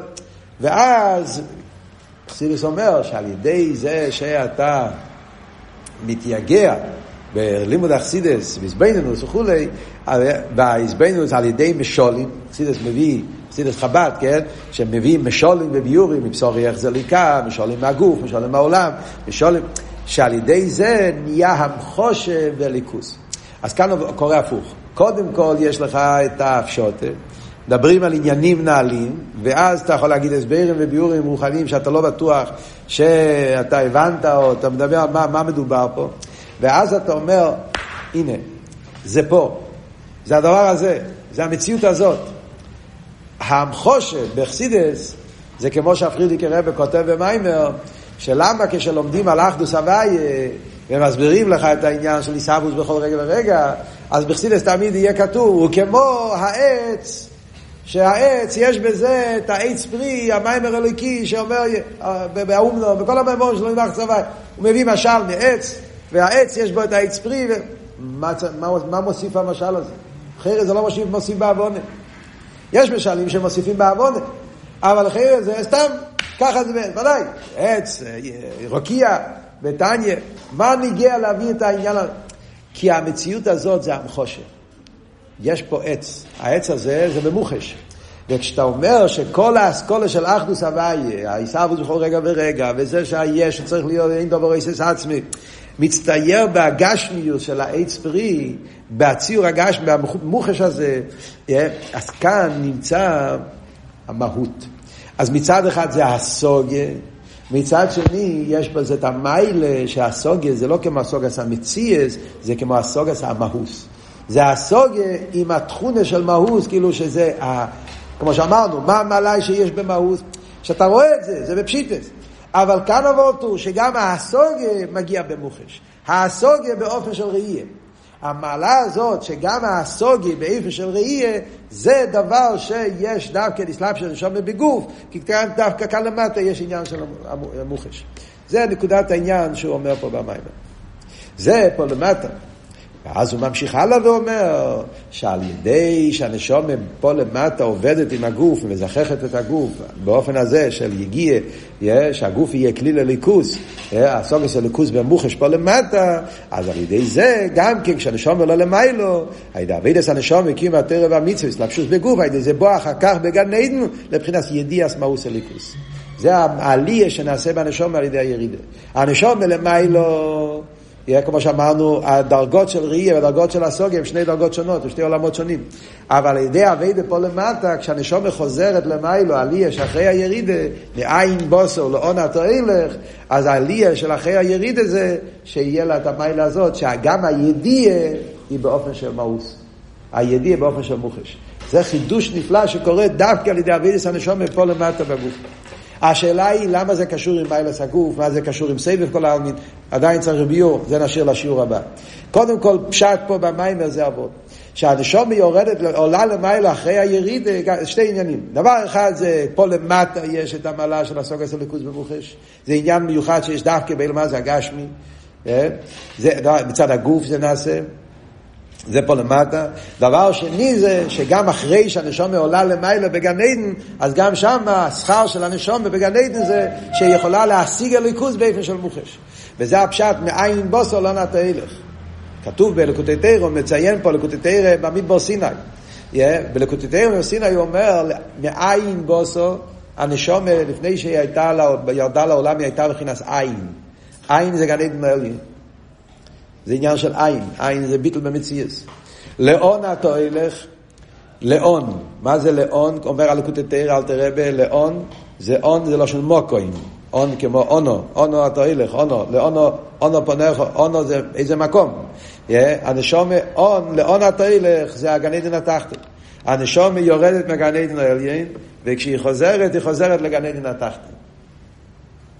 ואז חסידס אומר שעל ידי זה שאתה מתייגע בלימוד אכסידס, בעזבנינוס וכולי, בעזבנינוס על ידי משולים, אכסידס מביא, אכסידס חב"ד, כן? שמביא משולים וביורים, מבשורי איך זה ליקה, משולים מהגוף, משולים מהעולם, משולים... שעל ידי זה נהיה המחושה וליכוס. אז כאן קורה הפוך. קודם כל יש לך את האפשוטה, מדברים על עניינים נעלים, ואז אתה יכול להגיד הסברים וביורים רוחניים שאתה לא בטוח שאתה הבנת או אתה מדבר על מה, מה מדובר פה, ואז אתה אומר, הנה, זה פה, זה הדבר הזה, זה המציאות הזאת. המחושה בחסידס זה כמו שהפרידיקי רבי כותב במיימר, שלמה כשלומדים על אחדוס הוויה ומסבירים לך את העניין של עיסאוווס בכל רגע ורגע, אז בחסידס תמיד יהיה כתוב, הוא כמו העץ, שהעץ יש בזה את העץ פרי, המים הרליקי שאומר באומנו, בכל המאמור שלו נדח צבא, הוא מביא משל מעץ, והעץ יש בו את העץ פרי, ומה, מה, מה מוסיף המשל הזה? אחרת זה לא מוסיף, מוסיף בעוונה. יש משלים שמוסיפים בעוונה, אבל אחרת זה סתם ככה זה, ודאי, עץ, רוקיע, וטניה, מה ניגע להביא את העניין הזה? כי המציאות הזאת זה המחושר. יש פה עץ, העץ הזה זה במוחש. וכשאתה אומר שכל האסכולה של אחדוס הוויה, העיסאוווס בכל רגע ורגע, וזה שהיש שצריך להיות אין דבר איסס עצמי, מצטייר בהגשמיות של העץ פרי, בציור הגשמי, במוחש הזה, אז כאן נמצא המהות. אז מצד אחד זה הסוגיה, מצד שני יש בזה את המיילה שהסוגיה זה לא כמו הסוגיה המציאס, זה כמו הסוגיה המהוס. זה הסוגיה עם התכונה של מהוס, כאילו שזה, ה, כמו שאמרנו, מה המעלה שיש במהוס? כשאתה רואה את זה, זה בפשיטס. אבל כאן עבורתו שגם הסוגיה מגיע במוחש. הסוגיה באופן של ראייה. המעלה הזאת, שגם הסוגי באיפה של ראייה, זה דבר שיש דווקא נסלאפ של נשום בגוף, כי כאן, דווקא כאן למטה יש עניין של המוחש. זה נקודת העניין שהוא אומר פה במים. זה פה למטה. ואז הוא ממשיך הלאה ואומר שעל ידי שהנשום פה למטה עובדת עם הגוף ומזככת את הגוף באופן הזה של יגיע, שהגוף יהיה כלי לליכוס, הסוגס הליכוס במוחש פה למטה, אז על ידי זה גם כן כשהנשום עולה למיילו, הידי אבידס הנשום הקים מהתרא והמצווה, סלבשוס בגוף, הידי זה בוא אחר כך בגן עדן לבחינת ידיעס מאוס הליכוס. זה העלייה שנעשה בנשום על ידי הירידה. הנשום מלמיילו יהיה כמו שאמרנו, הדרגות של ראייה והדרגות של הסוגיה הם שני דרגות שונות, הם שני עולמות שונים. אבל על ידי אביידה פה למטה, כשהנשומה חוזרת למיילו, עלייה שאחרי הירידה, מעין בוסו לעונת הילך, אז העלייה של אחרי הירידה זה שיהיה לה את המיילה הזאת, שגם הידיעה היא באופן של מאוס. הידיעה באופן של מוחש. זה חידוש נפלא שקורה דווקא על ידי אביידס הנשומה פה למטה בגוף. השאלה היא למה זה קשור עם מיילס הגוף, מה זה קשור עם סבב כל העלמין, עדיין צריך ביור, זה נשאיר לשיעור הבא. קודם כל, פשט פה במיימר זה אבות. שהנשום יורדת, עולה למעלה אחרי היריד, שתי עניינים. דבר אחד זה, פה למטה יש את המעלה של הסוגס הליכוז במוחש. זה עניין מיוחד שיש דווקא באלמה זה הגשמי. אה? זה, מצד הגוף זה נעשה. זה פה למטה. דבר שני זה שגם אחרי שהנשומה עולה למעלה בגן עדן, אז גם שם השכר של הנשומה בגן עדן זה שהיא יכולה להשיג הליכוז באופן של מוחש. וזה הפשט מאין בוסו לא נטה הילך. כתוב בלקוטי תירו, מציין פה לקוטי תירו במדבר סיני. Yeah, בלקוטי תירו בסיני הוא אומר, מאין בוסו, הנשומה לפני שהיא הייתה, ירדה לעולם היא הייתה מבחינת עין. עין זה גן עדן העליון. זה עניין של עין, עין זה ביטל במציאס. לאון אתה הולך, לאון, מה זה לאון? אומר על לקוטי תרא, אל תראה. לאון, זה און זה של מוקוים, און כמו אונו, אונו אתה הולך, אונו, לאונו, אונו פונך, אונו זה איזה מקום. הנשומה, און, לאון אתה הולך, זה הגן עדן התחתן. הנשומה יורדת מהגן עדן העליין, וכשהיא חוזרת, היא חוזרת לגן עדן התחתן.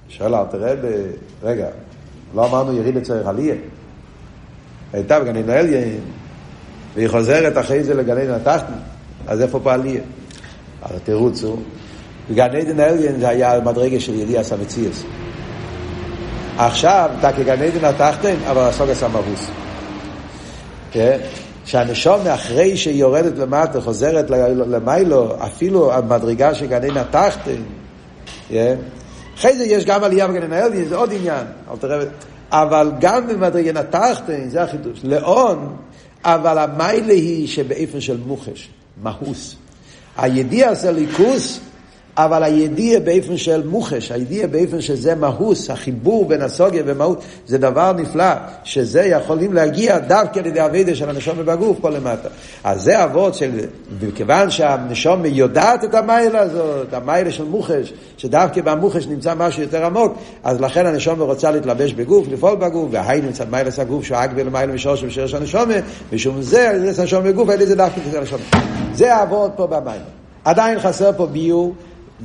שואל אל תראה. רגע, לא אמרנו יריד לצורך עלייה? הייתה בגן עדן העליין, והיא חוזרת אחרי זה לגן עדן התחתן, אז איפה פה עלייה? אז התירוץ הוא, בגן עדן העליין זה היה מדרגה של ידיע סמציאס. עכשיו, אתה כגן עדן התחתן, אבל הסוג עשה מבוס. שהנשום אחרי שהיא יורדת למטה, חוזרת למיילו, אפילו המדרגה של גן עדן התחתן, אחרי זה יש גם עלייה בגן עדן העליין, זה עוד עניין. אבל גם במדרגן התחתן, זה החידוש. לאון, אבל המיילה היא שבאופן של מוחש, מהוס. הידיע זה ליכוס, אבל הידיע באופן של מוחש, הידיע באופן שזה מהוס, החיבור בין הסוגיה ומהות, זה דבר נפלא, שזה יכולים להגיע דווקא על ידי אבידה של הנשום בגוף פה למטה. אז זה אבות של, מכיוון שהנשום יודעת את המיילה הזאת, המיילה של מוחש, שדווקא במוחש נמצא משהו יותר עמוק, אז לכן הנשום רוצה להתלבש בגוף, לפעול בגוף, והיינו מצד מיילס הגוף, שהוא אגבי למיילה משורש ושרש הנשום, משום זה, זה הנשום בגוף, אין לזה דווקא כזה הנשום. זה האבות פה במיילה. עדיין חסר פה ביור.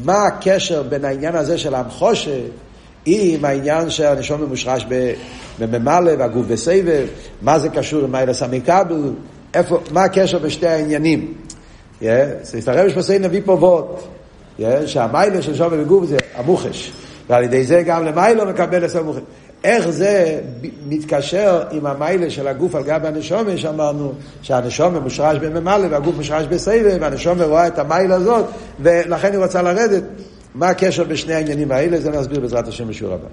מה הקשר בין העניין הזה של המחושה עם העניין שהנשום ממושרש בממלא והגוף בסבב, מה זה קשור עם מיילס המקבל, מה הקשר בין שתי העניינים. הרב שפוסי נביא פה וורט, שהמיילה של שום וגוף זה המוחש, ועל ידי זה גם למיילו מקבל את המוחש. איך זה מתקשר עם המיילה של הגוף על גב הנשומה, שאמרנו שהנשומה מושרש בממלא והגוף מושרש בסבב, והנשומה רואה את המיילה הזאת, ולכן היא רוצה לרדת. מה הקשר בשני העניינים האלה? זה נסביר בעזרת השם בשיעור הבא.